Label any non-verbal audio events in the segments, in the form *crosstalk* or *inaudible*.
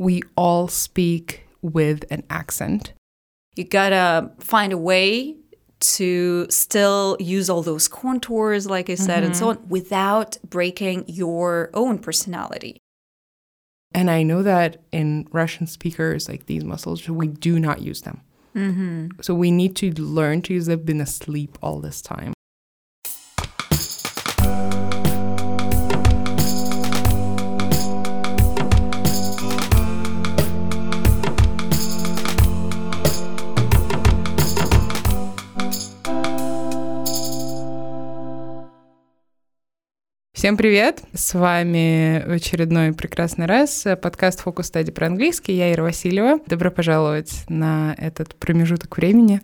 we all speak with an accent. You gotta find a way to still use all those contours, like I said, and so mm-hmm. on, without breaking your own personality. And I know that in Russian speakers, like these muscles, we do not use them. Mm-hmm. So we need to learn to use them. Been asleep all this time. Всем привет! С вами в очередной прекрасный раз подкаст «Фокус стади» про английский. Я Ира Васильева. Добро пожаловать на этот промежуток времени.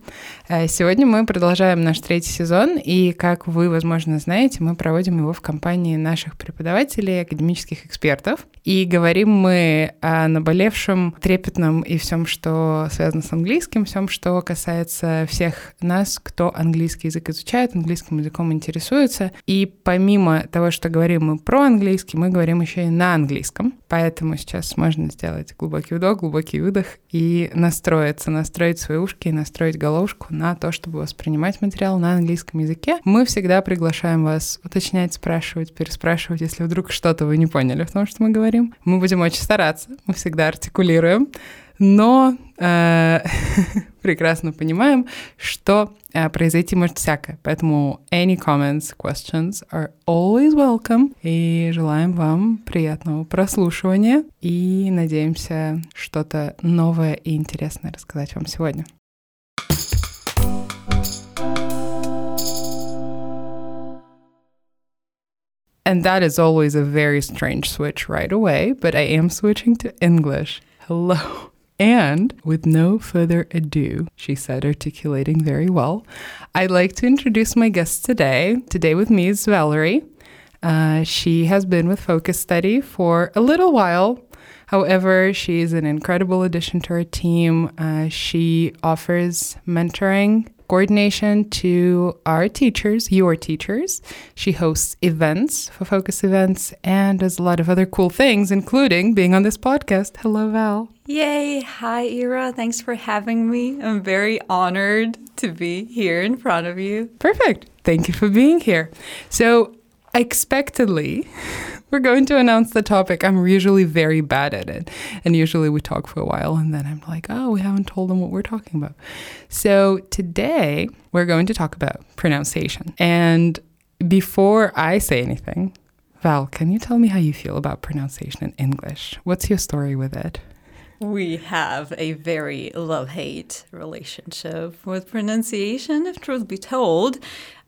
Э, Сегодня мы продолжаем наш третий сезон, и, как вы, возможно, знаете, мы проводим его в компании наших преподавателей, академических экспертов. И говорим мы о наболевшем, трепетном и всем, что связано с английским, всем, что касается всех нас, кто английский язык изучает, английским языком интересуется. И помимо того, что говорим мы про английский, мы говорим еще и на английском. Поэтому сейчас можно сделать глубокий вдох, глубокий выдох и настроиться, настроить свои ушки и настроить головушку на то, чтобы воспринимать материал на английском языке. Мы всегда приглашаем вас уточнять, спрашивать, переспрашивать, если вдруг что-то вы не поняли в том, что мы говорим. Мы будем очень стараться, мы всегда артикулируем, но э, *laughs* прекрасно понимаем, что э, произойти может всякое. Поэтому any comments, questions are always welcome. И желаем вам приятного прослушивания. И надеемся что-то новое и интересное рассказать вам сегодня. And that is always a very strange switch right away, but I am switching to English. Hello. And with no further ado, she said, articulating very well, I'd like to introduce my guest today. Today with me is Valerie. Uh, she has been with Focus Study for a little while. However, she is an incredible addition to our team. Uh, she offers mentoring, coordination to our teachers, your teachers. She hosts events for Focus events and does a lot of other cool things, including being on this podcast. Hello, Val. Yay! Hi, Ira. Thanks for having me. I'm very honored to be here in front of you. Perfect. Thank you for being here. So, expectedly, we're going to announce the topic. I'm usually very bad at it. And usually we talk for a while and then I'm like, oh, we haven't told them what we're talking about. So, today we're going to talk about pronunciation. And before I say anything, Val, can you tell me how you feel about pronunciation in English? What's your story with it? We have a very love hate relationship with pronunciation, if truth be told.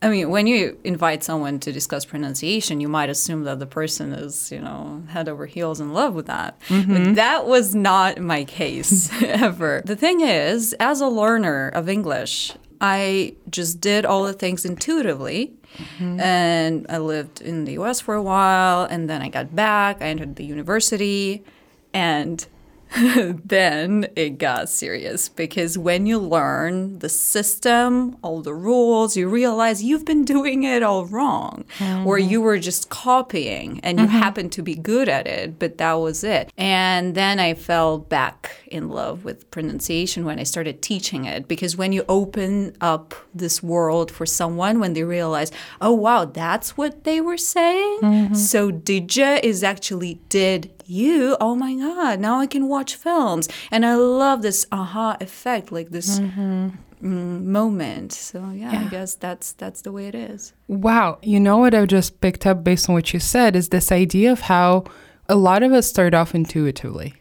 I mean, when you invite someone to discuss pronunciation, you might assume that the person is, you know, head over heels in love with that. But mm-hmm. that was not my case *laughs* ever. The thing is, as a learner of English, I just did all the things intuitively. Mm-hmm. And I lived in the US for a while, and then I got back. I entered the university, and *laughs* then it got serious. Because when you learn the system, all the rules, you realize you've been doing it all wrong, or mm-hmm. you were just copying and you mm-hmm. happened to be good at it, but that was it. And then I fell back in love with pronunciation when I started teaching it. Because when you open up this world for someone, when they realize, oh wow, that's what they were saying, mm-hmm. so didja is actually did you? Oh my god now i can watch films. And i love this aha effect like this mm, moment. So yeah, i guess that's that's the way it is. Wow. You know what I've just picked up based on what you said is this idea of how a lot of us start off intuitively,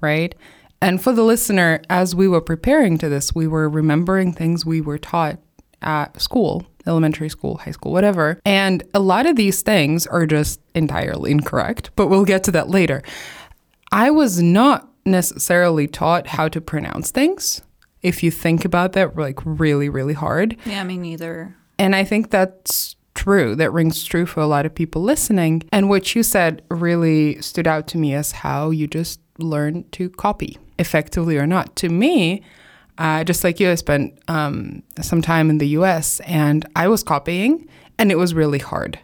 right? And for the listener, as we were preparing to this, we were remembering things we were taught at school, elementary school, high school, whatever. And a lot of these things are just entirely incorrect, but we'll get to that later. I was not necessarily taught how to pronounce things. If you think about that, like really, really hard. yeah me neither And I think that's true. That rings true for a lot of people listening. And what you said really stood out to me as how you just learn to copy, effectively or not. To me, uh, just like you, I spent um, some time in the US and I was copying, and it was really hard.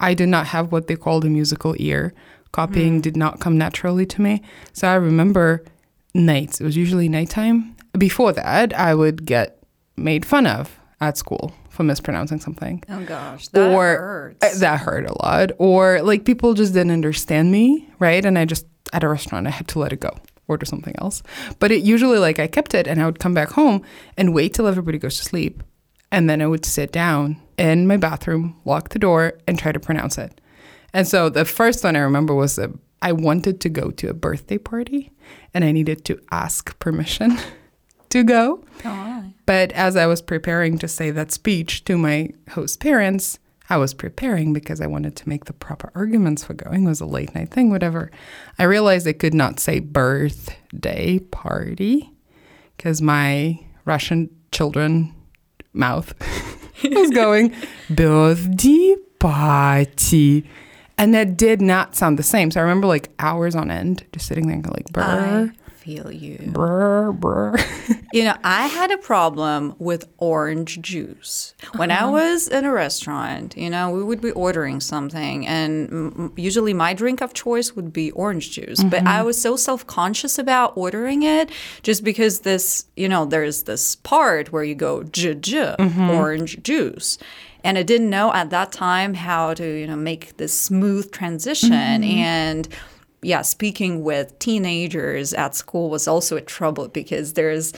I did not have what they called a musical ear. Copying did not come naturally to me. So I remember nights, it was usually nighttime. Before that, I would get made fun of at school for mispronouncing something. Oh gosh, that or hurts. uh, that hurt a lot. Or like people just didn't understand me, right? And I just at a restaurant I had to let it go, order something else. But it usually like I kept it and I would come back home and wait till everybody goes to sleep, and then I would sit down in my bathroom, lock the door, and try to pronounce it. And so the first one I remember was that I wanted to go to a birthday party, and I needed to ask permission *laughs* to go. Oh, But as I was preparing to say that speech to my host parents, I was preparing because I wanted to make the proper arguments for going. It was a late night thing, whatever. I realized I could not say birthday party because my Russian children mouth *laughs* was going birthday party. And that did not sound the same. So I remember like hours on end just sitting there and like I feel you. brr, brr. *laughs* You know, I had a problem with orange juice. When I uh-huh. was in a restaurant, you know, we would be ordering something, and usually my drink of choice would be orange juice. But I mm-hmm. was so self conscious about ordering it just because this, you know, there's this part where you go, j, j, mm-hmm. orange juice. And I didn't know at that time how to, you know, make this smooth transition. Mm-hmm. And yeah, speaking with teenagers at school was also a trouble because there's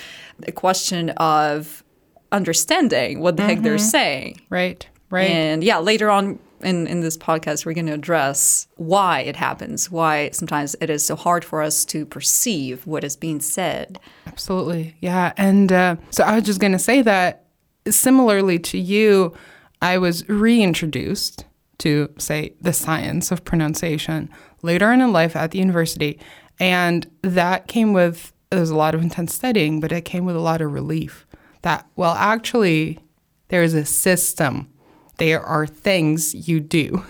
a question of understanding what the heck they're saying. Right, right. And yeah, later on in, in this podcast, we're going to address why it happens, why sometimes it is so hard for us to perceive what is being said. Absolutely. Yeah. And uh, so I was just going to say that similarly to you, I was reintroduced to, say, the science of pronunciation later on in life at the university. And that came with, there was a lot of intense studying, but it came with a lot of relief that, well, actually, there's a system, there are things you do.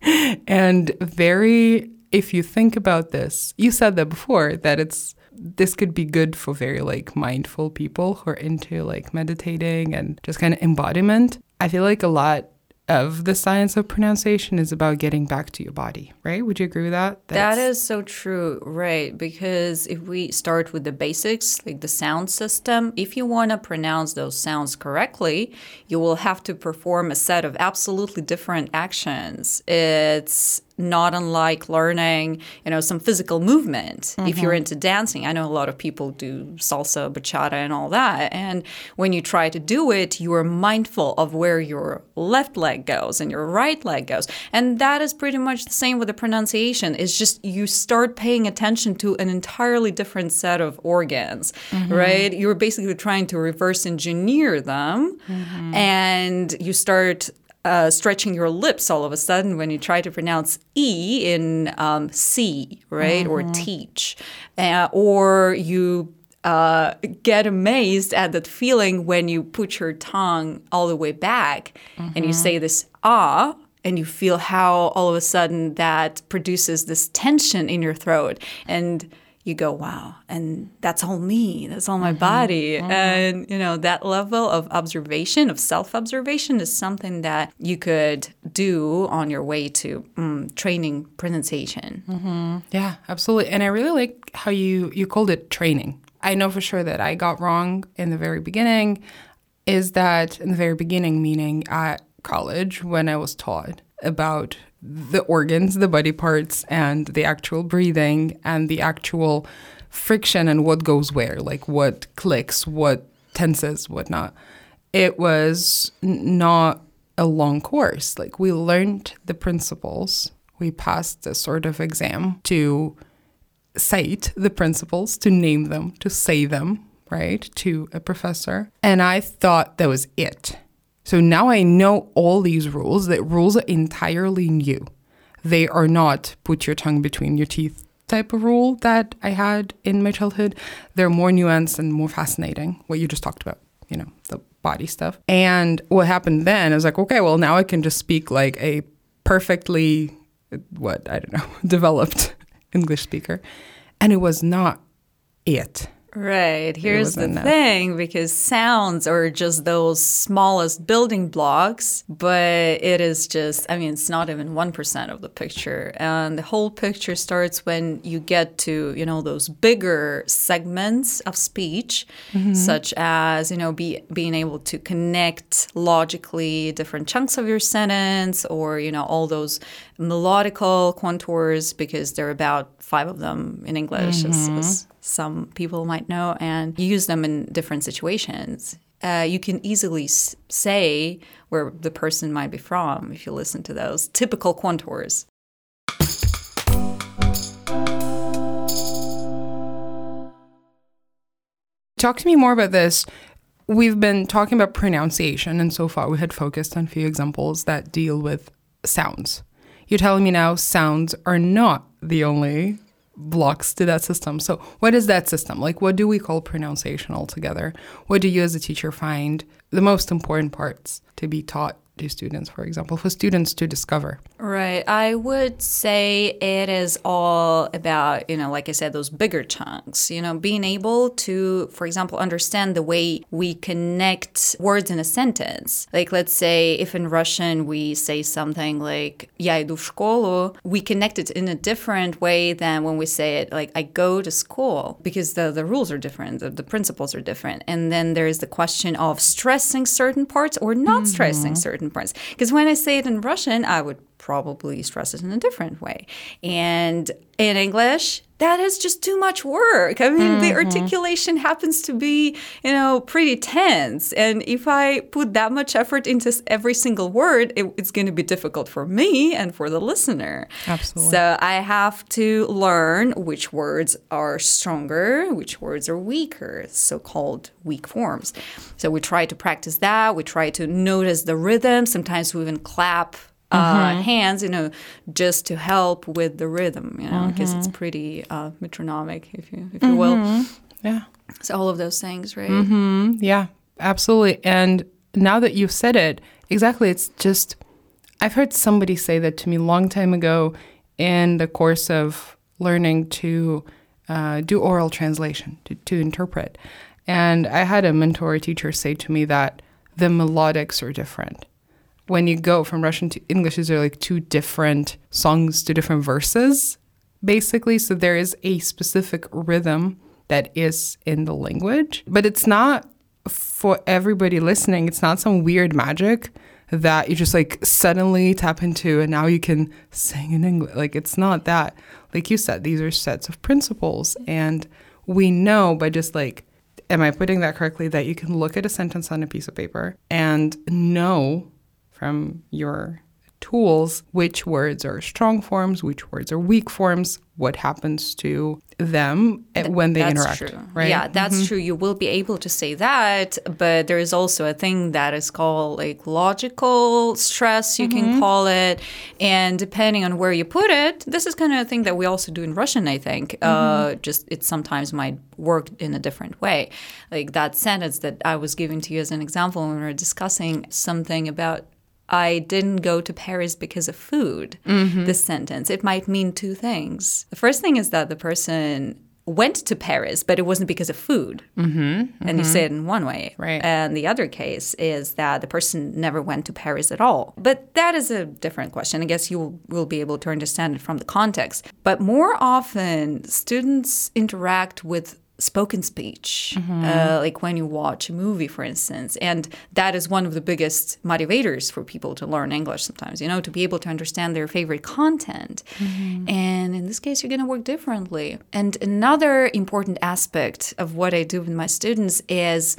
*laughs* and very, if you think about this, you said that before, that it's, this could be good for very like mindful people who are into like meditating and just kind of embodiment. I feel like a lot of the science of pronunciation is about getting back to your body, right? Would you agree with that? That's... it's- is so true, right? Because if we start with the basics, like the sound system, if you want to pronounce those sounds correctly, you will have to perform a set of absolutely different actions. It's not unlike learning, you know, some physical movement. If you're mm-hmm. into dancing, I know a lot of people do salsa, bachata, and all that. And when you try to do it, you are mindful of where your left leg goes and your right leg goes. And that is pretty much the same with the pronunciation. It's just you start paying attention to an entirely different set of organs, mm-hmm. right? You're basically trying to reverse engineer them mm-hmm. and you start uh, stretching your lips all of a sudden when you try to pronounce E in um, see, right? Or teach. Uh, or you uh, get amazed at that feeling when you put your tongue all the way back and you say this ah. And you feel how all of a sudden that produces this tension in your throat. And you go, wow, and that's all me, that's all my mm-hmm. body. Mm-hmm. And, you know, that level of observation, of self observation, is something that you could do on your way to mm, training pronunciation. Mm-hmm. Yeah, absolutely. And I really like how you you called it training. I know for sure that I got wrong in the very beginning is that in the very beginning meaning at college when I was taught about the organs, the body parts and the actual breathing and the actual friction and what goes where, like what clicks, what tenses, whatnot. It was not a long course. Like we learned the principles. We passed a sort of exam to cite the principles, to name them, to say them, right, to a professor. And I thought that was it. So now I know all these rules. That rules are entirely new. They are not put your tongue between your teeth type of rule that I had in my childhood. They're more nuanced and more fascinating, what you just talked about, you know, the body stuff. And what happened then is like, okay, well, now I can just speak like a perfectly, what, I don't know, *laughs* developed *laughs* English speaker. And it was not it. Right. Here's the enough. thing because sounds are just those smallest building blocks, but it is just, I mean, it's not even 1% of the picture. And the whole picture starts when you get to, you know, those bigger segments of speech, mm-hmm. such as, you know, be, being able to connect logically different chunks of your sentence or, you know, all those melodical contours because there are about five of them in English, as, as some people might know, and you use them in different situations. Uh, you can easily s- say where the person might be from if you listen to those typical contours. Talk to me more about this. We've been talking about pronunciation, and so far we had focused on a few examples that deal with sounds. You're telling me now sounds are not the only blocks to that system. So, what is that system? Like, what do we call pronunciation altogether? What do you, as a teacher, find the most important parts to be taught to students, for example, for students to discover? Right. I would say it is all about, you know, like I said, those bigger chunks, you know, being able to, for example, understand the way we connect words in a sentence. Like, let's say if in Russian we say something like, я иду в школу, we connect it in a different way than when we say it like, I go to school, because the, the rules are different, the, the principles are different. And then there's the question of stressing certain parts or not stressing certain because when I say it in Russian, I would probably stress it in a different way. And in English, that is just too much work. I mean, the mm-hmm. articulation happens to be, you know, pretty tense. And if I put that much effort into every single word, it, it's going to be difficult for me and for the listener. Absolutely. So I have to learn which words are stronger, which words are weaker, so called weak forms. So we try to practice that. We try to notice the rhythm. Sometimes we even clap uh, hands, you know, just to help with the rhythm, you know, because it's pretty uh, metronomic, if you if you will. Yeah. So all of those things, right? Mm, Yeah, absolutely. And now that you've said it, exactly, it's just I've heard somebody say that to me a long time ago in the course of learning to uh, do oral translation, to, to interpret. And I had a mentor teacher say to me that the melodics are different. When you go from Russian to English, these are like two different songs, two different verses, basically. So there is a specific rhythm that is in the language, but it's not for everybody listening. It's not some weird magic that you just like suddenly tap into and now you can sing in English. Like it's not that. Like you said, these are sets of principles. And we know by just like, am I putting that correctly? That you can look at a sentence on a piece of paper and know from your tools which words are strong forms, which words are weak forms, what happens to them eh, when they that's interact. True. Right? Yeah, that's true. You will be able to say that, but there is also a thing that is called like logical stress, you can call it. And depending on where you put it, this is kind of a thing that we also do in Russian, I think. Uh, just it sometimes might work in a different way. Like that sentence that I was giving to you as an example when we were discussing something about I didn't go to Paris because of food. This sentence, it might mean two things. The first thing is that the person went to Paris, but it wasn't because of food. Mm-hmm, and you say it in one way. Right. And the other case is that the person never went to Paris at all. But that is a different question. I guess you will, will be able to understand it from the context. But more often, students interact with spoken speech, mm-hmm. uh, like when you watch a movie, for instance. And that is one of the biggest motivators for people to learn English sometimes, you know, to be able to understand their favorite content. Mm-hmm. And in this case, you're going to work differently. And another important aspect of what I do with my students is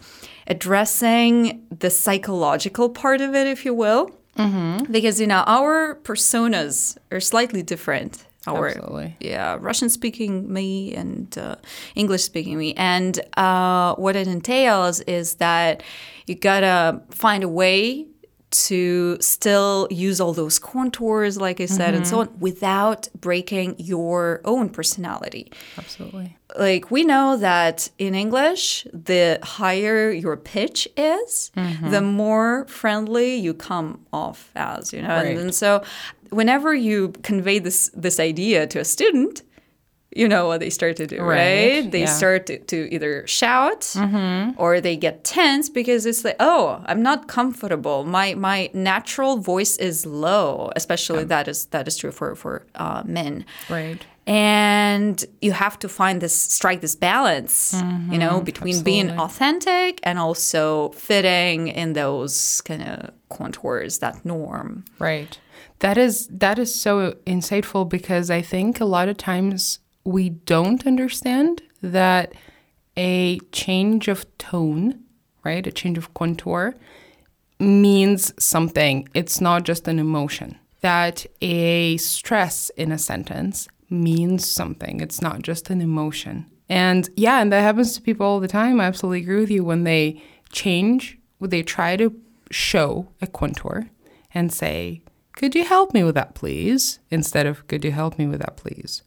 addressing the psychological part of it, if you will. Mm-hmm. Because, you know, our personas are slightly different our Absolutely. yeah Russian speaking me and uh, English speaking me, and uh, what it entails is that you gotta find a way to still use all those contours, like I said, and so on, without breaking your own personality. Absolutely. Like we know that in English, the higher your pitch is, the more friendly you come off as, you know. Right. And, and so whenever you convey this this idea to a student, you know what they start to do, Right, right? They yeah. Mm-hmm. start to, to either shout or they get tense because it's like, oh, I'm not comfortable. My my natural voice is low, especially that is that is true for for uh, men. Right. And you have to find this strike this balance, you know, between being Mm-hmm. authentic and also fitting in those kind of contours, that norm. Right. That is that is so insightful because I think a lot of times we don't understand that a change of tone, right? A change of contour means something. It's not just an emotion. That a stress in a sentence means something. It's not just an emotion. And yeah, and that happens to people all the time. I absolutely agree with you. When they change, when they try to show a contour and say, Could you help me with that, please? Instead of, Could you help me with that, please?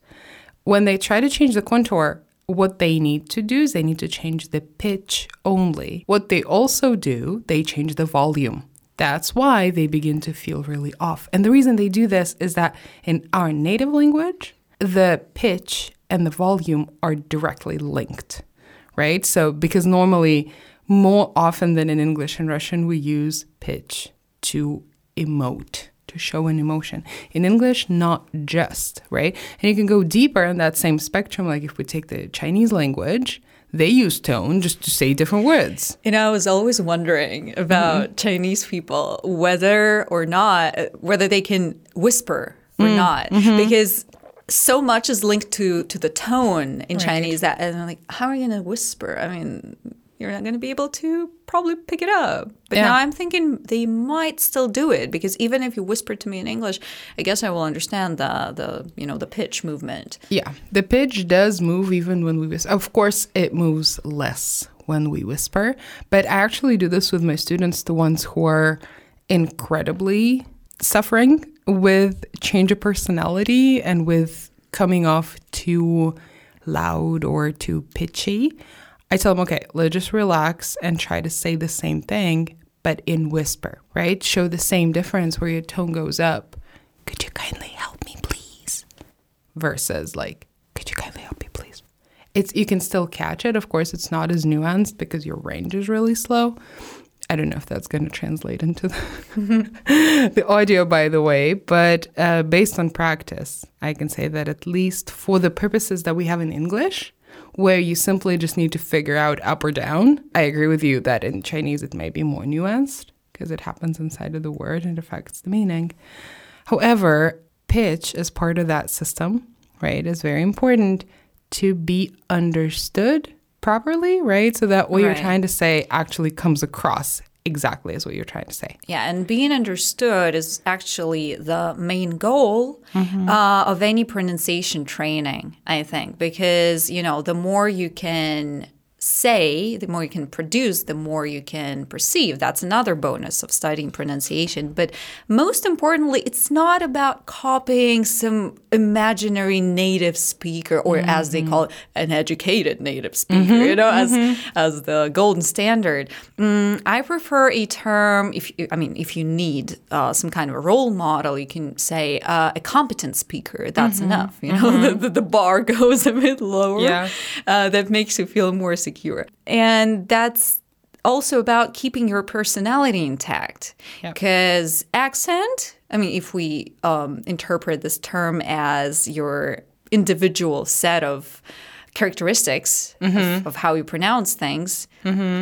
When they try to change the contour, what they need to do is they need to change the pitch only. What they also do, they change the volume. That's why they begin to feel really off. And the reason they do this is that in our native language, the pitch and the volume are directly linked, right? So, because normally, more often than in English and Russian, we use pitch to emote, to show an emotion. In English, not just, right? And you can go deeper in that same spectrum. Like if we take the Chinese language, they use tone just to say different words. You know, I was always wondering about Mm-hmm. Chinese people, whether or not, whether they can whisper or Mm, not, mm-hmm. because so much is linked to to the tone in Chinese that, and I'm like, how are you going to whisper? I mean, you're not going to be able to probably pick it up. But Yeah. now I'm thinking they might still do it because even if you whisper to me in English, I guess I will understand the the you know the pitch movement. Yeah, the pitch does move even when we whisper. Of course, it moves less when we whisper, but I actually do this with my students, the ones who are incredibly suffering with change of personality and with coming off too loud or too pitchy. I tell them, okay, let's just relax and try to say the same thing, but in whisper, right? Show the same difference where your tone goes up. Could you kindly help me, please? versus like, could you kindly help me, please? It's you can still catch it. Of course, it's not as nuanced because your range is really slow. I don't know if that's going to translate into the, *laughs* the audio, by the way, but uh, based on practice, I can say that at least for the purposes that we have in English, where you simply just need to figure out up or down, I agree with you that in Chinese it may be more nuanced because it happens inside of the word and affects the meaning. However, pitch as part of that system, right, is very important to be understood properly, right? So that what you're trying to say actually comes across exactly as what you're trying to say. Yeah, and being understood is actually the main goal Mm-hmm. uh, of any pronunciation training, I think, because, you know, the more you can say, the more you can produce, the more you can perceive. That's another bonus of studying pronunciation. But most importantly, it's not about copying some imaginary native speaker or as they call it, an educated native speaker, you know, as as the golden standard. Mm, I prefer a term if you, I mean if you need uh, some kind of a role model, you can say uh, a competent speaker. That's enough. You know, *laughs* the, the, the bar *laughs* goes a bit lower. Yeah. Uh, that makes you feel more secure, and that's also about keeping your personality intact. Yep. Because accent, I mean, if we um, interpret this term as your individual set of characteristics of, of how you pronounce things,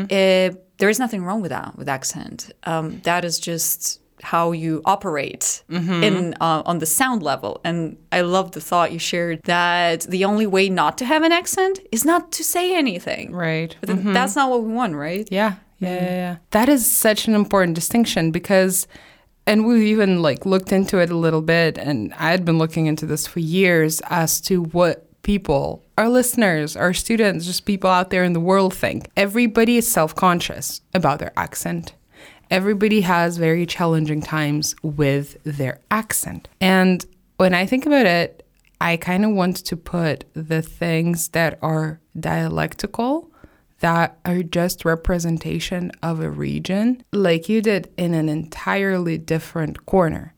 eh, there is nothing wrong with that, with accent. Um, that is just how you operate in uh, on the sound level. And I love the thought you shared that the only way not to have an accent is not to say anything. Right. But th- that's not what we want, right? Yeah, yeah, yeah, yeah. That is such an important distinction because, and we've even like looked into it a little bit, and I had been looking into this for years as to what people, our listeners, our students, just people out there in the world think. Everybody is self conscious about their accent. Everybody has very challenging times with their accent. And when I think about it, I kind of want to put the things that are dialectical that are just representation of a region like you did in an entirely different corner.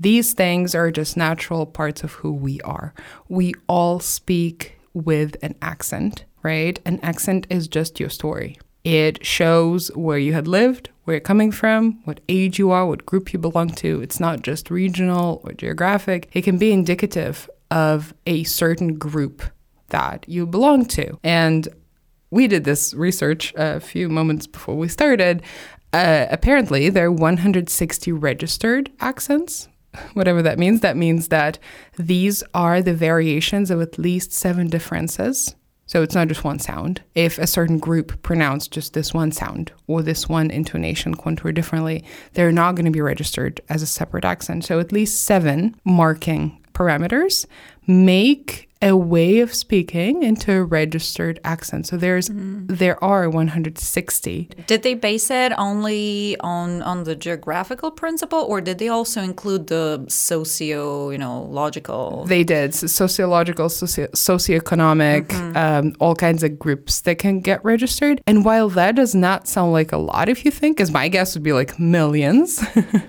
These things are just natural parts of who we are. We all speak with an accent, right? An accent is just your story. It shows where you had lived, where you're coming from, what age you are, what group you belong to. It's not just regional or geographic, it can be indicative of a certain group that you belong to. And we did this research a few moments before we started. Uh, apparently, there are 160 registered accents. Whatever that means, that means that these are the variations of at least seven differences. So it's not just one sound. If a certain group pronounced just this one sound or this one intonation contour differently, they're not going to be registered as a separate accent. So at least seven marking parameters make a way of speaking into a registered accent. So there's mm. there are 160. Did they base it only on on the geographical principle, or did they also include the socio, you know, logical? They did So sociological, socio socioeconomic, mm-hmm. um, all kinds of groups that can get registered. And while that does not sound like a lot, if you think, because my guess would be like millions,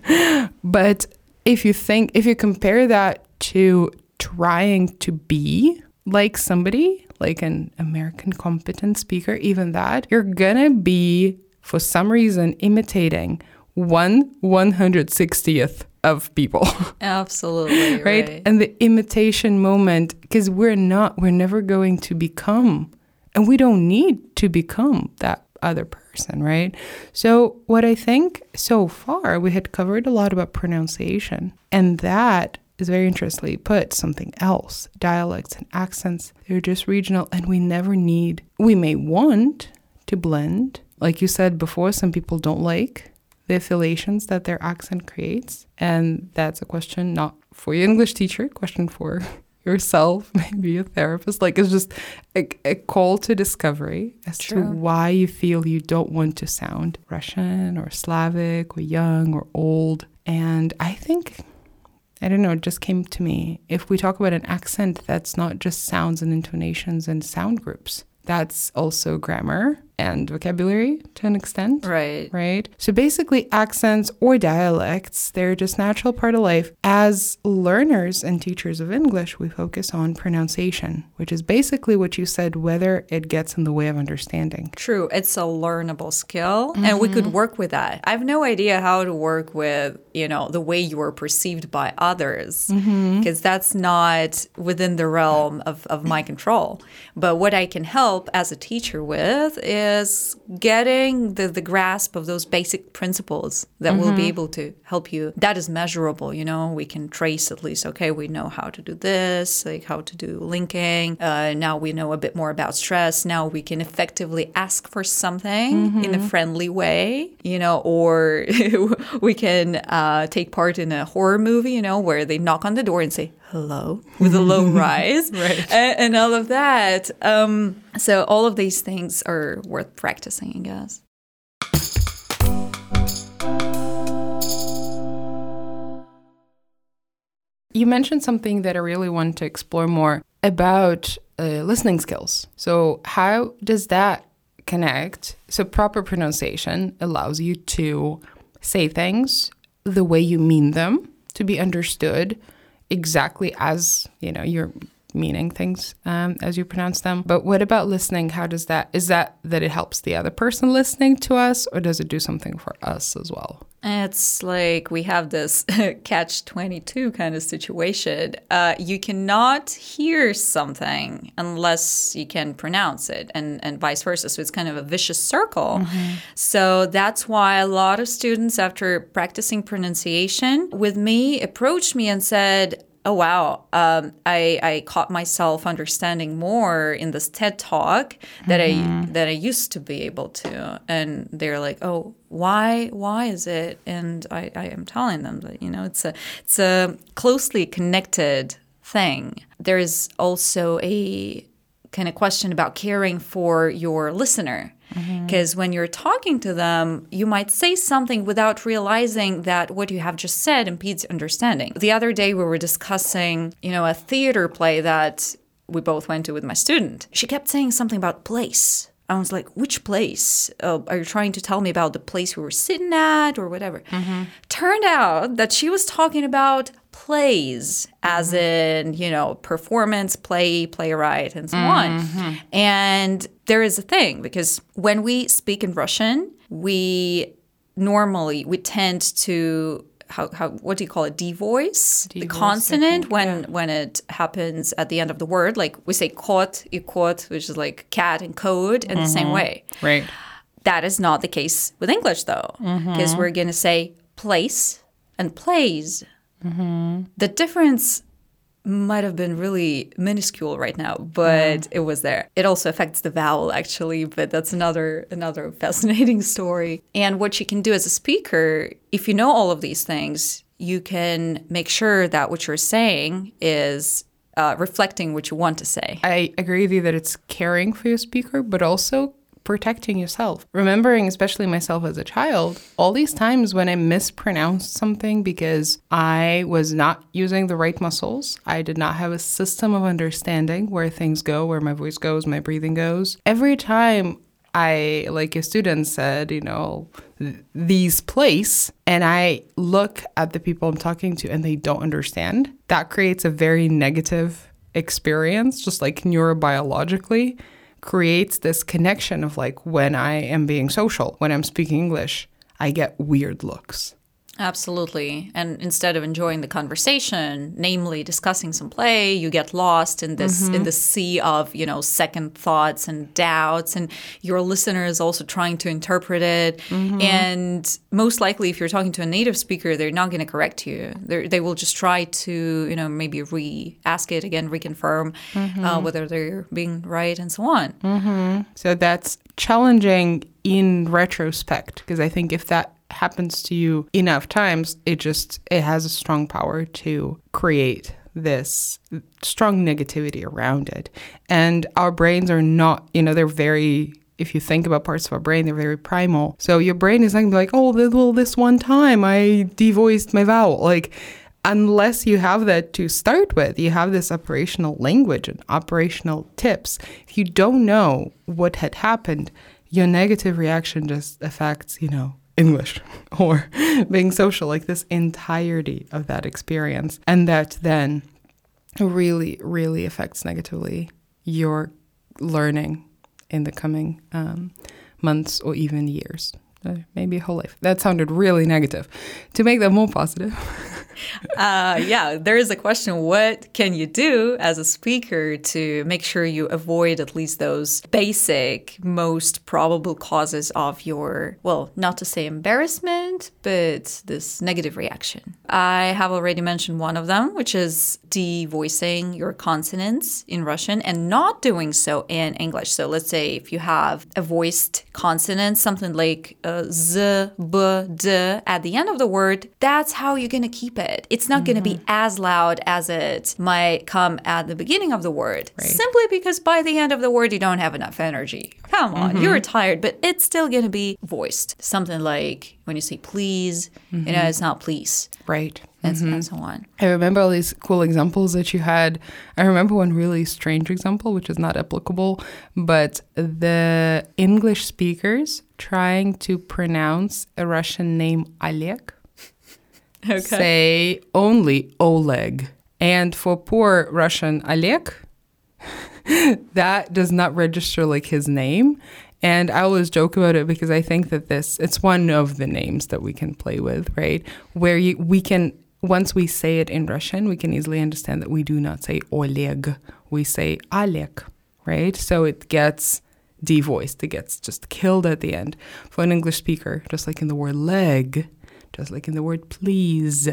*laughs* but if you think if you compare that to trying to be like somebody, like an American competent speaker, even that, you're gonna be, for some reason, imitating one 160th of people. *laughs* Absolutely. right? right? And the imitation moment, because we're not, we're never going to become, and we don't need to become that other person, right? So, what I think so far, we had covered a lot about pronunciation, and that is very interestingly put something else. Dialects and accents, they're just regional, and we never need, we may want to blend. Like you said before, some people don't like the affiliations that their accent creates. And that's a question not for your English teacher, question for *laughs* yourself, *laughs* maybe a therapist. Like it's just a, a call to discovery as True. to why you feel you don't want to sound Russian or Slavic or young or old. And I think I don't know, it just came to me. If we talk about an accent, that's not just sounds and intonations and sound groups. That's also grammar and vocabulary to an extent. Right. Right. So basically, accents or dialects, they're just natural part of life. As learners and teachers of English, we focus on pronunciation, which is basically what you said, whether it gets in the way of understanding. True. It's a learnable skill, mm-hmm. and we could mm-hmm. work with that. I have no idea how to work with, you know, the way you are perceived by others, because mm-hmm. that's not within the realm of, of my control. But what I can help as a teacher with is is getting the, the grasp of those basic principles that mm-hmm. will be mm-hmm. able to help you. That is measurable, you know, we can trace at least, okay, we know how to do this, like how to do linking. Uh, now we know a bit more about stress. Now we can effectively ask for something mm-hmm. in a mm-hmm. friendly way, you know, or *laughs* we can uh, take part in a horror movie, you know, where they knock on the door and say, hello with a low *laughs* rise right. and, and, all of that. Um, so all of these things are worth practicing, I guess. You mentioned something that I really want to explore more about uh, listening skills. So, how does that connect? So, proper pronunciation allows you to say things the way you mean them, to be understood exactly as you know you're meaning things um, as you pronounce them. But what about listening? How does that is that that it helps the other person listening to us, or does it do something for us as well? It's like we have this *laughs* catch 22 kind of situation. Uh, you cannot hear something unless you can pronounce it, and, and vice versa. So it's kind of a vicious circle. Mm-hmm. So that's why a lot of students, after practicing pronunciation with me, approached me and said, oh wow. Um, I, I caught myself understanding more in this ted talk that mm-hmm. i that i used to be able to. And they're like oh why why is it? And i, I am telling them that you know it's a it's a closely connected thing. There is also a kind of question about caring for your listener because mm-hmm. when you're talking to them, you might say something without realizing that what you have just said impedes understanding. The other day, we were discussing, you know, a theater play that we both went to with my student. She kept saying something about place. I was like, which place? Uh, are you trying to tell me about the place we were sitting at or whatever? Mm-hmm. Turned out that she was talking about plays, as mm-hmm. in, you know, performance, play, playwright, and so on. Mm-hmm. And there is a thing because when we speak in Russian, we normally we tend to how, how what do you call it? Devoice the Devoice, I consonant think, when when it happens at the end of the word. Like we say kot i kot which is like cat and code in the same mm-hmm. way. Right. that is not the case with English, though, because we're going to say place and plays. The difference might have been really minuscule right now, but it was there. It also affects the vowel, actually, but that's another another *laughs* fascinating story. And what you can do as a speaker, if you know all of these things, you can make sure that what you're saying is uh, reflecting what you want to say. I agree with you that it's caring for your speaker, but also protecting yourself. Remembering, especially myself as a child, all these times when I mispronounced something because I was not using the right muscles, I did not have a system of understanding where things go, where my voice goes, my breathing goes. Every time I, like a student said, you know, these place, and I look at the people I'm talking to and they don't understand, that creates a very negative experience, just like neurobiologically, creates this connection of like when I am being social, when I'm speaking English, I get weird looks. Absolutely. And instead of enjoying the conversation, namely discussing some play, you get lost in this in mm-hmm. the sea of, you know, second thoughts and doubts and your listener is also trying to interpret it. Mm-hmm. And most likely if you're talking to a native speaker, they're not going to correct you. They're, they will just try to, you know, maybe re-ask it again, reconfirm uh, mm-hmm. whether they're being right and so on. So that's challenging in retrospect because I think if that happens to you enough times, it just it has a strong power to create this strong negativity around it. And our brains are not, you know, they're very if you think about parts of our brain, they're very primal. So your brain is not gonna be like, oh, well, this one time I devoiced my vowel. Like, unless you have that to start with, you have this operational language and operational tips. If you don't know what had happened, your negative reaction just affects, you know, English *laughs* or being social, like this entirety of that experience. And that then really, really affects negatively your learning in the coming um, months or even years. Uh, maybe a whole life. That sounded really negative. To make that more positive, *laughs* uh, yeah, there is a question what can you do as a speaker to make sure you avoid at least those basic, most probable causes of your, well, not to say embarrassment, but this negative reaction? I have already mentioned one of them, which is devoicing your consonants in Russian and not doing so in English. So let's say if you have a voiced consonant, something like uh, z, b, d at the end of the word, that's how you're going to keep it. It's not going to be mm-hmm. as loud as it might come at the beginning of the word, simply because by the end of the word, you don't have enough energy. Come on, mm-hmm. you're tired, but it's still going to be voiced. Something like when you say please, you know, mm-hmm. it's not please, right? And, so- and so on. I remember all these cool examples that you had. I remember one really strange example, which is not applicable, but the English speakers trying to pronounce a Russian name Oleg *laughs* say only Oleg. And for poor Russian Oleg, *laughs* that does not register like his name. And I always joke about it because I think that this it's one of the names that we can play with, right? Where you, we can once we say it in Russian, we can easily understand that we do not say Oleg, we say Alek, right? So it gets devoiced, it gets just killed at the end. For an English speaker, just like in the word leg, just like in the word please,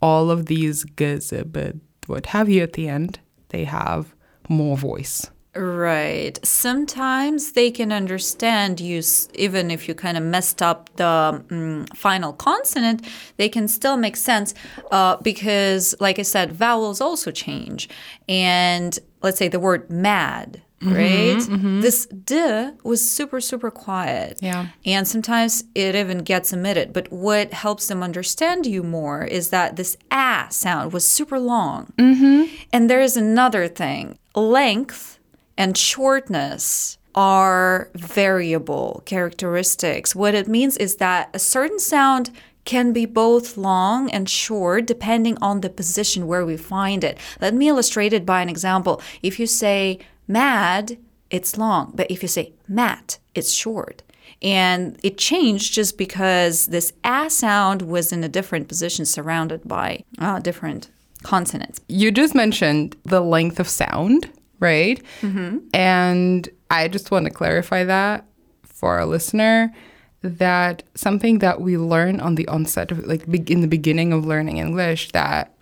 all of these g's, but what have you at the end, they have more voice. Right. Sometimes they can understand you, even if you kind of messed up the mm, final consonant, they can still make sense uh, because, like I said, vowels also change. And let's say the word mad, right? This d was super, super quiet. Yeah. And sometimes it even gets omitted. But what helps them understand you more is that this ah sound was super long. Mm-hmm. And there is another thing length and shortness are variable characteristics. What it means is that a certain sound can be both long and short depending on the position where we find it. Let me illustrate it by an example. If you say mad, it's long, but if you say mat, it's short. And it changed just because this a sound was in a different position surrounded by uh, different consonants. You just mentioned the length of sound, right? Mm-hmm. And I just want to clarify that for our listener that something that we learn on the onset of like in the beginning of learning English that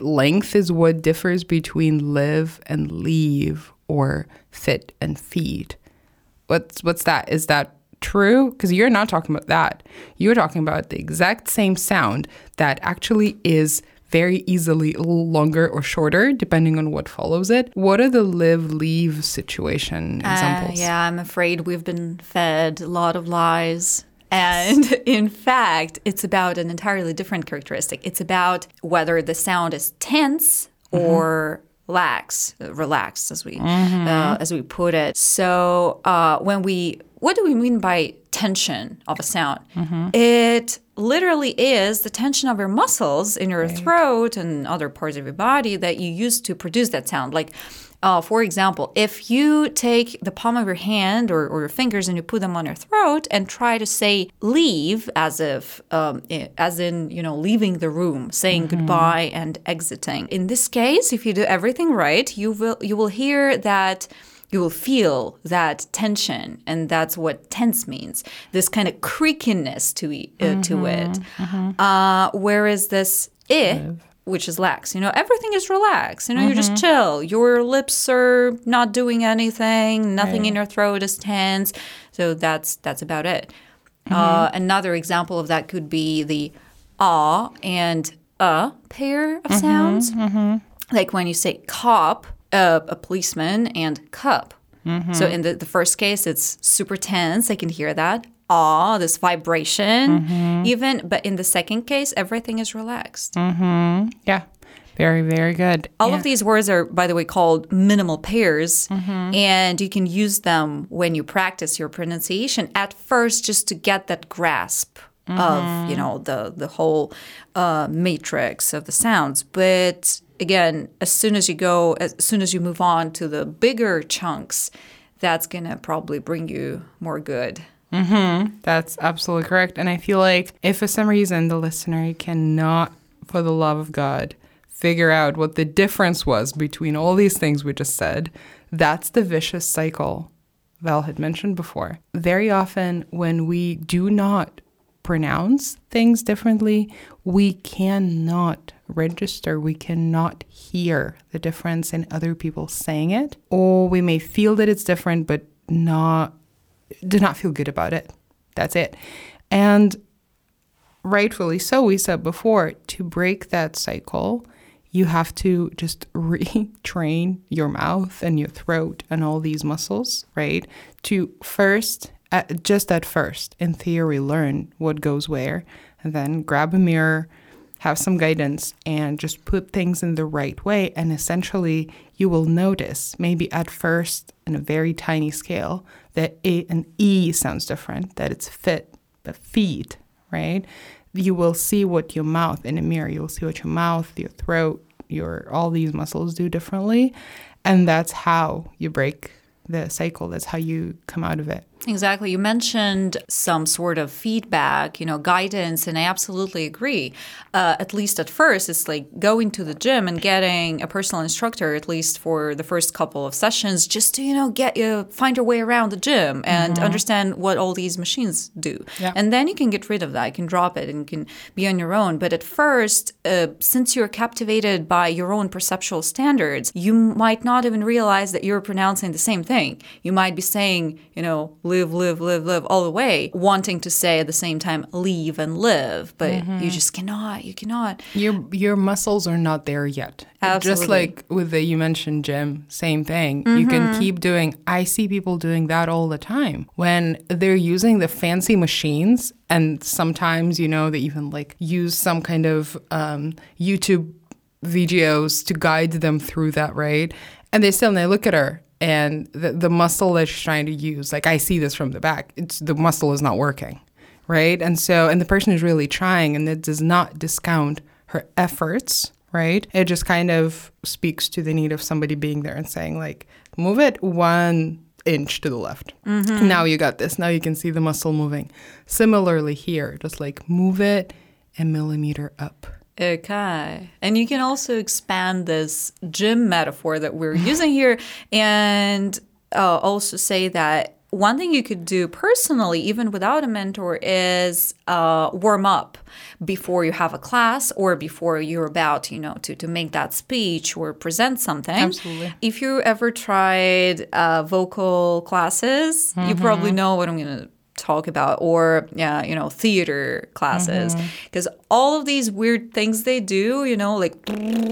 length is what differs between live and leave or fit and feed. What's what's that? Is that true? Because you're not talking about that. You're talking about the exact same sound that actually is very easily longer or shorter depending on what follows it. What are the live leave situation uh, examples? Uh, yeah, I'm afraid we've been fed a lot of lies. And *laughs* in fact, it's about an entirely different characteristic. It's about whether the sound is tense mm-hmm. or lax, relaxed, as we mm-hmm. uh, as we put it. So uh, when we, what do we mean by tension of a sound? Mm-hmm. It literally is the tension of your muscles in your right. throat and other parts of your body that you use to produce that sound. Like, uh, for example, if you take the palm of your hand or, or, your fingers and you put them on your throat and try to say leave as if, um, as in, you know, leaving the room, saying mm-hmm. goodbye and exiting. In this case, if you do everything right, you will you will hear that you will feel that tension and that's what tense means this kind of creakiness to, uh, mm-hmm, to it mm-hmm. uh, whereas this i which is lax you know everything is relaxed you know mm-hmm. you just chill your lips are not doing anything nothing right. in your throat is tense so that's that's about it uh, another example of that could be the ah and uh pair of mm-hmm, sounds mm-hmm. like when you say cop a, a policeman and cup. Mm-hmm. So in the, the first case, it's super tense. I can hear that. Awe, this vibration, mm-hmm. even. But in the second case, everything is relaxed. Mm-hmm. Yeah. Very, very good. All yeah. of these words are, by the way, called minimal pairs, mm-hmm. and you can use them when you practice your pronunciation at first just to get that grasp mm-hmm. of, you know, the the whole uh, matrix of the sounds. But again, as soon as you go, as soon as you move on to the bigger chunks, that's going to probably bring you more good. Mm-hmm. That's absolutely correct. And I feel like if for some reason the listener cannot, for the love of God, figure out what the difference was between all these things we just said, that's the vicious cycle Val had mentioned before. Very often, when we do not pronounce things differently, we cannot register, we cannot hear the difference in other people saying it, or we may feel that it's different, but not do not feel good about it. That's it. And rightfully so, we said before, to break that cycle, you have to just *laughs* retrain your mouth and your throat and all these muscles, right? To first, at, just at first, in theory, learn what goes where, and then grab a mirror, have some guidance and just put things in the right way. And essentially, you will notice, maybe at first, in a very tiny scale, that A and E sounds different, that it's fit, but feet, right? You will see what your mouth in a mirror, you'll see what your mouth, your throat, your all these muscles do differently. And that's how you break the cycle. That's how you come out of it. Exactly. You mentioned some sort of feedback, you know, guidance, and I absolutely agree. Uh, at least at first, it's like going to the gym and getting a personal instructor, at least for the first couple of sessions, just to, you know, get you find your way around the gym and mm-hmm. understand what all these machines do. Yeah. And then you can get rid of that. You can drop it and you can be on your own. But at first, uh, since you're captivated by your own perceptual standards, you might not even realize that you're pronouncing the same thing. You might be saying, you know, live, live, live, live all the way, wanting to say at the same time leave and live, but mm-hmm. you just cannot. You cannot. Your your muscles are not there yet. Absolutely. Just like with the you mentioned gym, same thing. Mm-hmm. You can mm-hmm. keep doing. I see people doing that all the time when they're using the fancy machines, and sometimes you know they even like use some kind of um, YouTube videos to guide them through that, right? And they still and they look at her and the, the muscle that she's trying to use like i see this from the back it's the muscle is not working right? And so, and the person is really trying, and it does not discount her efforts, right? It just kind of speaks to the need of somebody being there and saying, like, move it one inch to the left. Mm-hmm. Now you got this. Now you can see the muscle moving. Similarly, here, just like move it a millimeter up. Okay. And you can also expand this gym metaphor that we're *laughs* using here and uh, also say that one thing you could do personally, even without a mentor, is uh, warm up before you have a class or before you're about, you know, to, to make that speech or present something. Absolutely. If you ever tried uh, vocal classes, you probably know what I'm going to talk about or yeah you know theater classes. Because all of these weird things they do you know like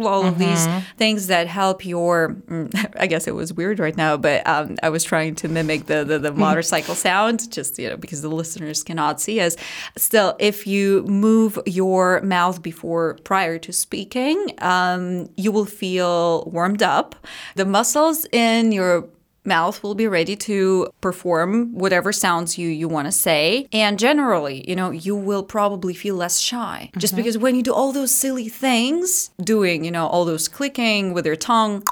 all of these things that help your mm, *laughs* i guess it was weird right now but um, i was trying to mimic the, the, the motorcycle *laughs* sound just you know because the listeners cannot see us. Still if you move your mouth before prior to speaking um, you will feel warmed up. The muscles in your mouth will be ready to perform whatever sounds you you want to say. And generally you know you will probably feel less shy. Just mm-hmm. because when you do all those silly things doing you know all those clicking with your tongue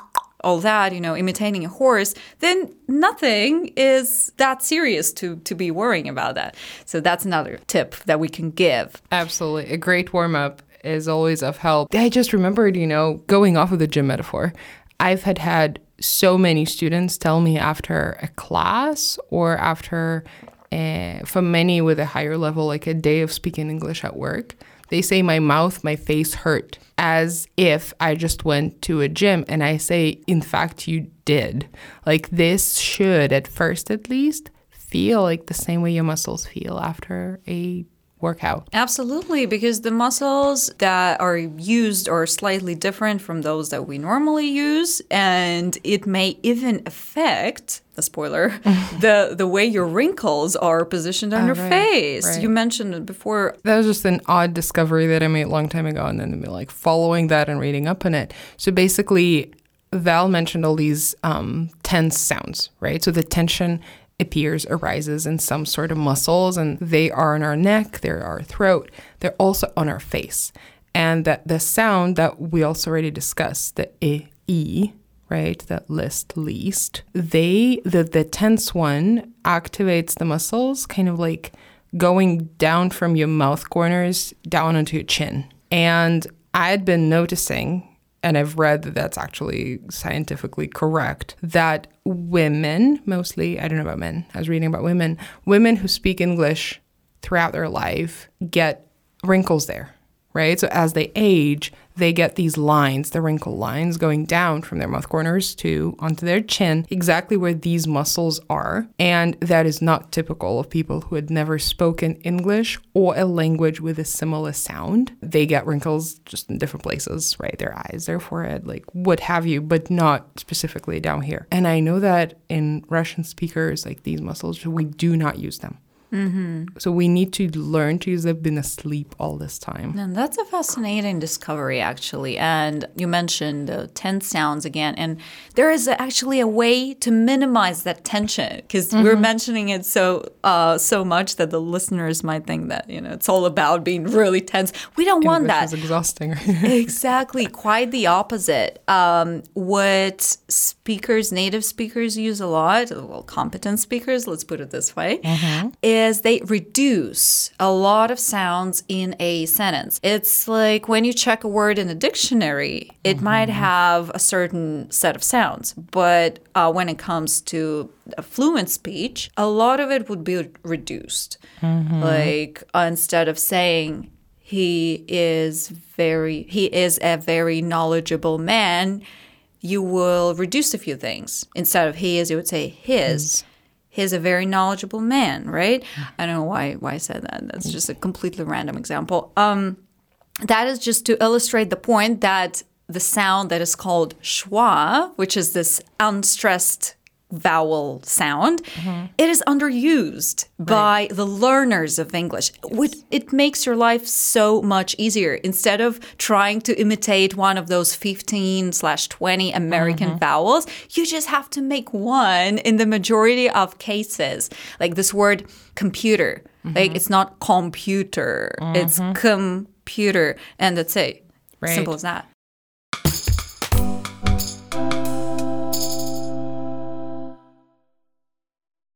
all that you know imitating a horse then nothing is that serious to to be worrying about that. So that's another tip that we can give. Absolutely. A great warm up is always of help. I just remembered, you know, going off of the gym metaphor, I've had had so many students tell me after a class or after, uh, for many with a higher level, like a day of speaking English at work, they say my mouth, my face hurt as if I just went to a gym. And I say, in fact, you did. Like this should, at first at least, feel like the same way your muscles feel after a workout. Absolutely, because the muscles that are used are slightly different from those that we normally use, and it may even affect the spoiler *laughs* the the way your wrinkles are positioned on your right, face. right. You mentioned it before. That was just an odd discovery that I made a long time ago, and then like following that and reading up on it. So basically, Val mentioned all these um, tense sounds, right? So the tension appears, arises in some sort of muscles, and they are in our neck, they're our throat, they're also on our face. And that the sound that we also already discussed, the e, e right, that list least, they the the tense one activates the muscles, kind of like going down from your mouth corners down onto your chin. And I'd been noticing and I've read that that's actually scientifically correct, that women, mostly, I don't know about men, I was reading about women, women who speak English throughout their life get wrinkles there, right? So as they age, they get these lines, the wrinkle lines going down from their mouth corners to onto their chin, exactly where these muscles are. And that is not typical of people who had never spoken English or a language with a similar sound. They get wrinkles just in different places, right? Their eyes, their forehead, like what have you, but not specifically down here. And I know that in Russian speakers, like these muscles, we do not use them. So we need to learn to use. They've been asleep all this time. And that's a fascinating discovery, actually. And you mentioned the tense sounds again. And there is actually a way to minimize that tension because we're mentioning it so uh, so much that the listeners might think that you know it's all about being really tense. We don't want English that. is exhausting. *laughs* exactly quite the opposite um, what speakers native speakers use a lot well competent speakers let's put it this way is they reduce a lot of sounds in a sentence. It's like when you check a word in a dictionary it might have a certain set of sounds but uh, when it comes to fluent speech a lot of it would be reduced. Like uh, instead of saying he is very he is a very knowledgeable man you will reduce a few things. Instead of he is you would say his he's a very knowledgeable man right? I don't know why why i said that. That's just a completely random example. Um that is just to illustrate the point that the sound that is called schwa which is this unstressed vowel sound, mm-hmm. it is underused by the learners of English. Which It makes your life so much easier. Instead of trying to imitate one of those 15 slash 20 American mm-hmm. vowels, you just have to make one in the majority of cases. Like this word computer, like mm-hmm. it's not computer, it's computer. And that's it. Right. Simple as that.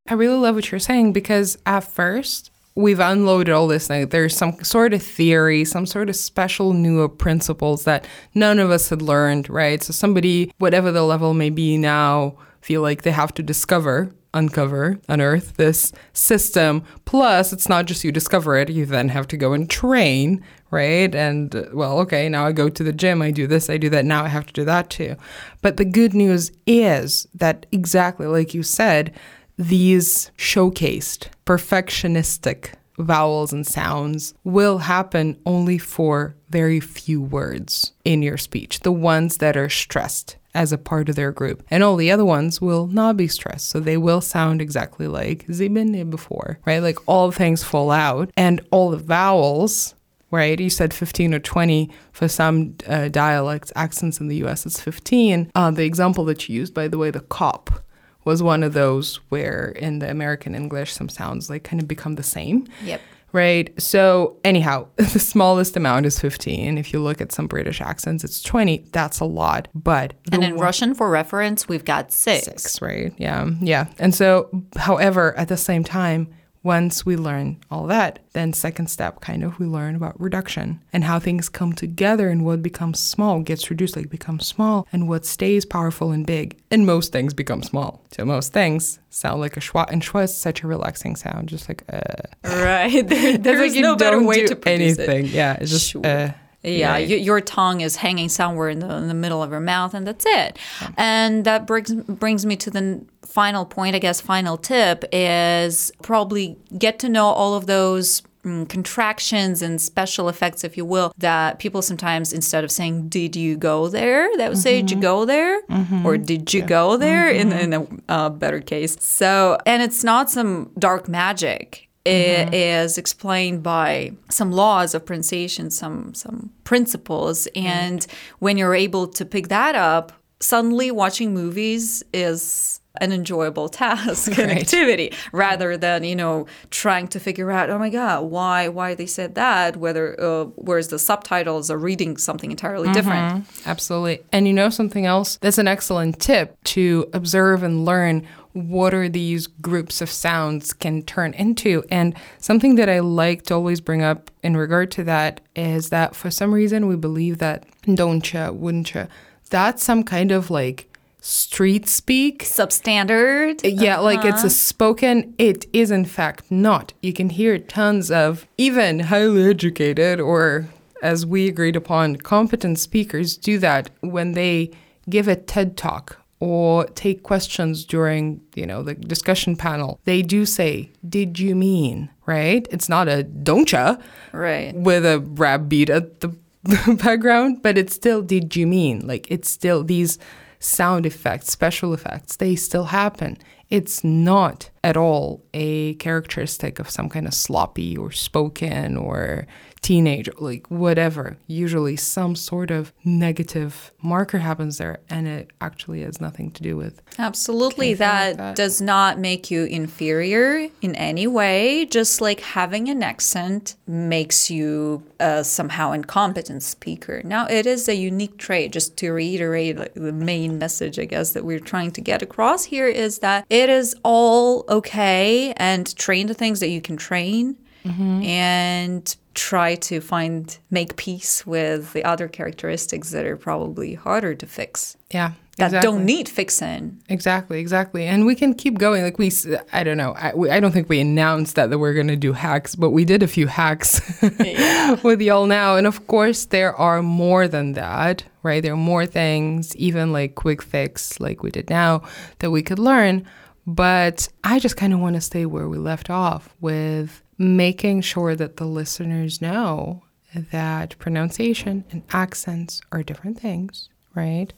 I really love what you're saying because at first we've unloaded all this. Like there's some sort of theory, some sort of special new principles that none of us had learned, right? So somebody, whatever the level may be now, feel like they have to discover, uncover, unearth this system. Plus, it's not just you discover it; you then have to go and train, right? And well, okay, now I go to the gym, I do this, I do that. Now I have to do that too. But the good news is that exactly like you said these showcased perfectionistic vowels and sounds will happen only for very few words in your speech, the ones that are stressed as a part of their group. And all the other ones will not be stressed. So they will sound exactly like zibine before, right? Like all things fall out and all the vowels right? You said 15 or 20 for some uh, dialects, accents in the US, it's 15. Uh, the example that you used, by the way, the cop, was one of those where in the American English some sounds like kind of become the same. Yep. Right. So, anyhow, *laughs* the smallest amount is 15. If you look at some British accents, it's 20. That's a lot. But And in one- Russian, for reference, we've got six. six, right? Yeah. Yeah. And so, however, at the same time, once we learn all that, then second step kind of we learn about reduction and how things come together and what becomes small gets reduced, like becomes small, and what stays powerful and big. And most things become small. So most things sound like a schwa, and schwa is such a relaxing sound, just like uh. Right. There, It's like no better way do to produce anything. it. Yeah, it's just Sure. uh. Yeah, right. your tongue is hanging somewhere in the, in the middle of your mouth, and that's it. And that brings brings me to the final point, I guess. Final tip is probably get to know all of those mm, contractions and special effects, if you will, that people sometimes instead of saying "Did you go there?" they would say "Did you go there?" or "Did you go there?" in in a uh, better case. So, and it's not some dark magic Eh, mm-hmm. it is explained by some laws of pronunciation, some some principles, mm-hmm. and when you're able to pick that up, suddenly watching movies is an enjoyable *laughs* task and activity rather than you know trying to figure out oh my god why why they said that whether uh, whereas the subtitles are reading something entirely different. Mm-hmm. Absolutely. And you know something else? That's an excellent tip to observe and learn what are these groups of sounds can turn into. And something that I like to always bring up in regard to that is that for some reason we believe that don'tcha, wouldn'tcha, that's some kind of like street speak substandard yeah, like it's a uh-huh. spoken. It is in fact not. You can hear tons of even highly educated or, as we agreed upon, competent speakers do that when they give a TED talk or take questions during, you know, the discussion panel. They do say, "Did you mean?" Right? It's not a don't ya right with a rap beat at the *laughs* background, but it's still did you mean? Like it's still these sound effects, special effects, they still happen. It's not at all a characteristic of some kind of sloppy or spoken or teenage, like whatever. Usually some sort of negative marker happens there and it actually has nothing to do with Absolutely. Anything like That, that. does not make you inferior in any way. Just like having an accent makes you uh, somehow incompetent speaker. Now, it is a unique trait. Just to reiterate like, the main message, I guess, that we're trying to get across here is that it is all okay and train the things that you can train Mm-hmm. and try to find make peace with the other characteristics that are probably harder to fix yeah. that exactly. don't need fixing Exactly, exactly. And we can keep going. Like we, I don't know. I, we, I don't think we announced that, that we're going to do hacks, but we did a few hacks *laughs* with y'all now. And of course, there are more than that, right? There are more things, even like quick fix, like we did now, that we could learn. But I just kind of want to stay where we left off with making sure that the listeners know that pronunciation and accents are different things, right?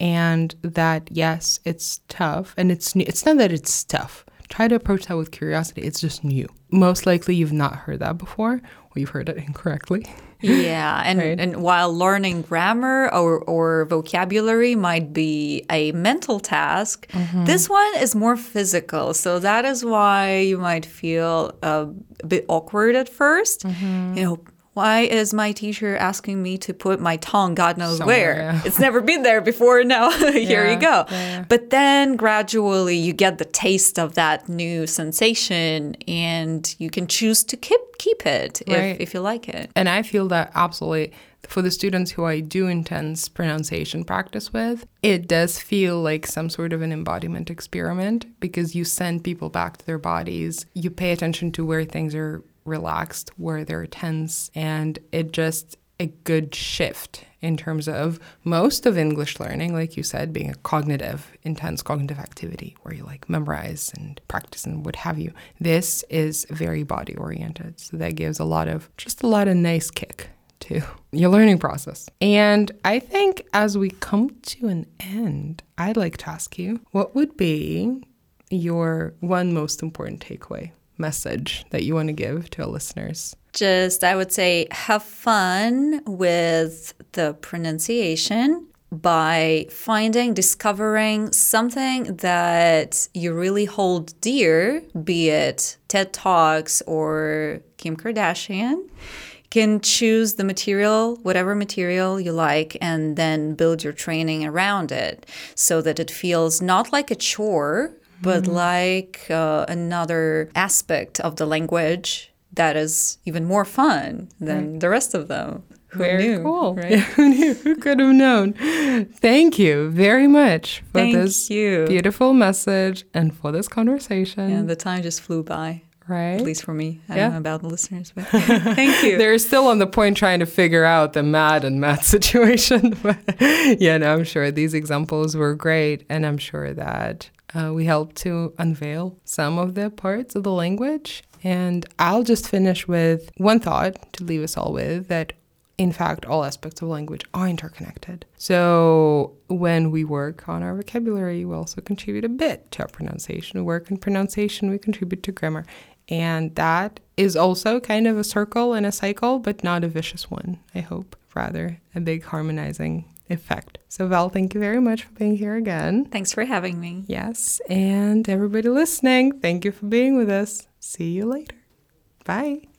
and that yes, it's tough and it's new. It's not that it's tough. Try to approach that with curiosity. It's just new. Most likely you've not heard that before or you've heard it incorrectly. *laughs* Yeah, and, Right. and while learning grammar or, or vocabulary might be a mental task, Mm-hmm. this one is more physical. So that is why you might feel a bit awkward at 1st Mm-hmm. You know, why is my teacher asking me to put my tongue God knows Somewhere, where? yeah. It's never been there before. *laughs* Now *laughs* here Yeah, you go. yeah. But then gradually you get the taste of that new sensation and you can choose to keep keep it Right. if, if you like it. And I feel that absolutely for the students who I do intense pronunciation practice with, it does feel like some sort of an embodiment experiment because you send people back to their bodies. You pay attention to where things are relaxed, where they're tense, and it just a good shift in terms of most of English learning, like you said, being a cognitive, intense cognitive activity where you like memorize and practice and what have you. This is very body oriented. So that gives a lot of, just a lot of nice kick to *laughs* your learning process. And I think as we come to an end, I'd like to ask you what would be your one most important takeaway message that you want to give to our listeners? just I would say have fun with the pronunciation by finding discovering something that you really hold dear be it TED Talks or Kim Kardashian can choose the material whatever material you like and then build your training around it so that it feels not like a chore but like uh, another aspect of the language that is even more fun than the rest of them. Who Very knew, cool. right? Yeah, *laughs* who knew? Who could have known? Thank you very much for Thank this you. beautiful message and for this conversation. And the time just flew by, right? at least for me. I Yeah. don't know about the listeners, but *laughs* thank you. They're still on the point trying to figure out the mad and mad *laughs* situation. But yeah, no, I'm sure these examples were great. And I'm sure that uh, we helped to unveil some of the parts of the language. And I'll just finish with one thought to leave us all with that, in fact, all aspects of language are interconnected. So when we work on our vocabulary, we also contribute a bit to our pronunciation. We work on pronunciation, we contribute to grammar. And that is also kind of a circle and a cycle, but not a vicious one, I hope. Rather, a big harmonizing effect. So, Val, thank you very much for being here again. Thanks for having me. Yes. And everybody listening, thank you for being with us. See you later. Bye.